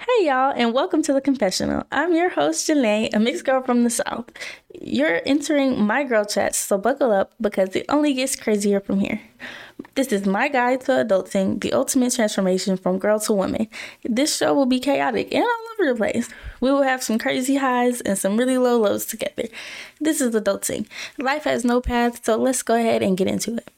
Hey, y'all, and welcome to the confessional. I'm your host, Janae, a mixed girl from the South. You're entering my girl chats, so buckle up because it only gets crazier from here. This is my guide to adulting, the ultimate transformation from girl to woman. This show will be chaotic and all over the place. We will have some crazy highs and some really low lows together. This is adulting. Life has no path, so let's go ahead and get into it.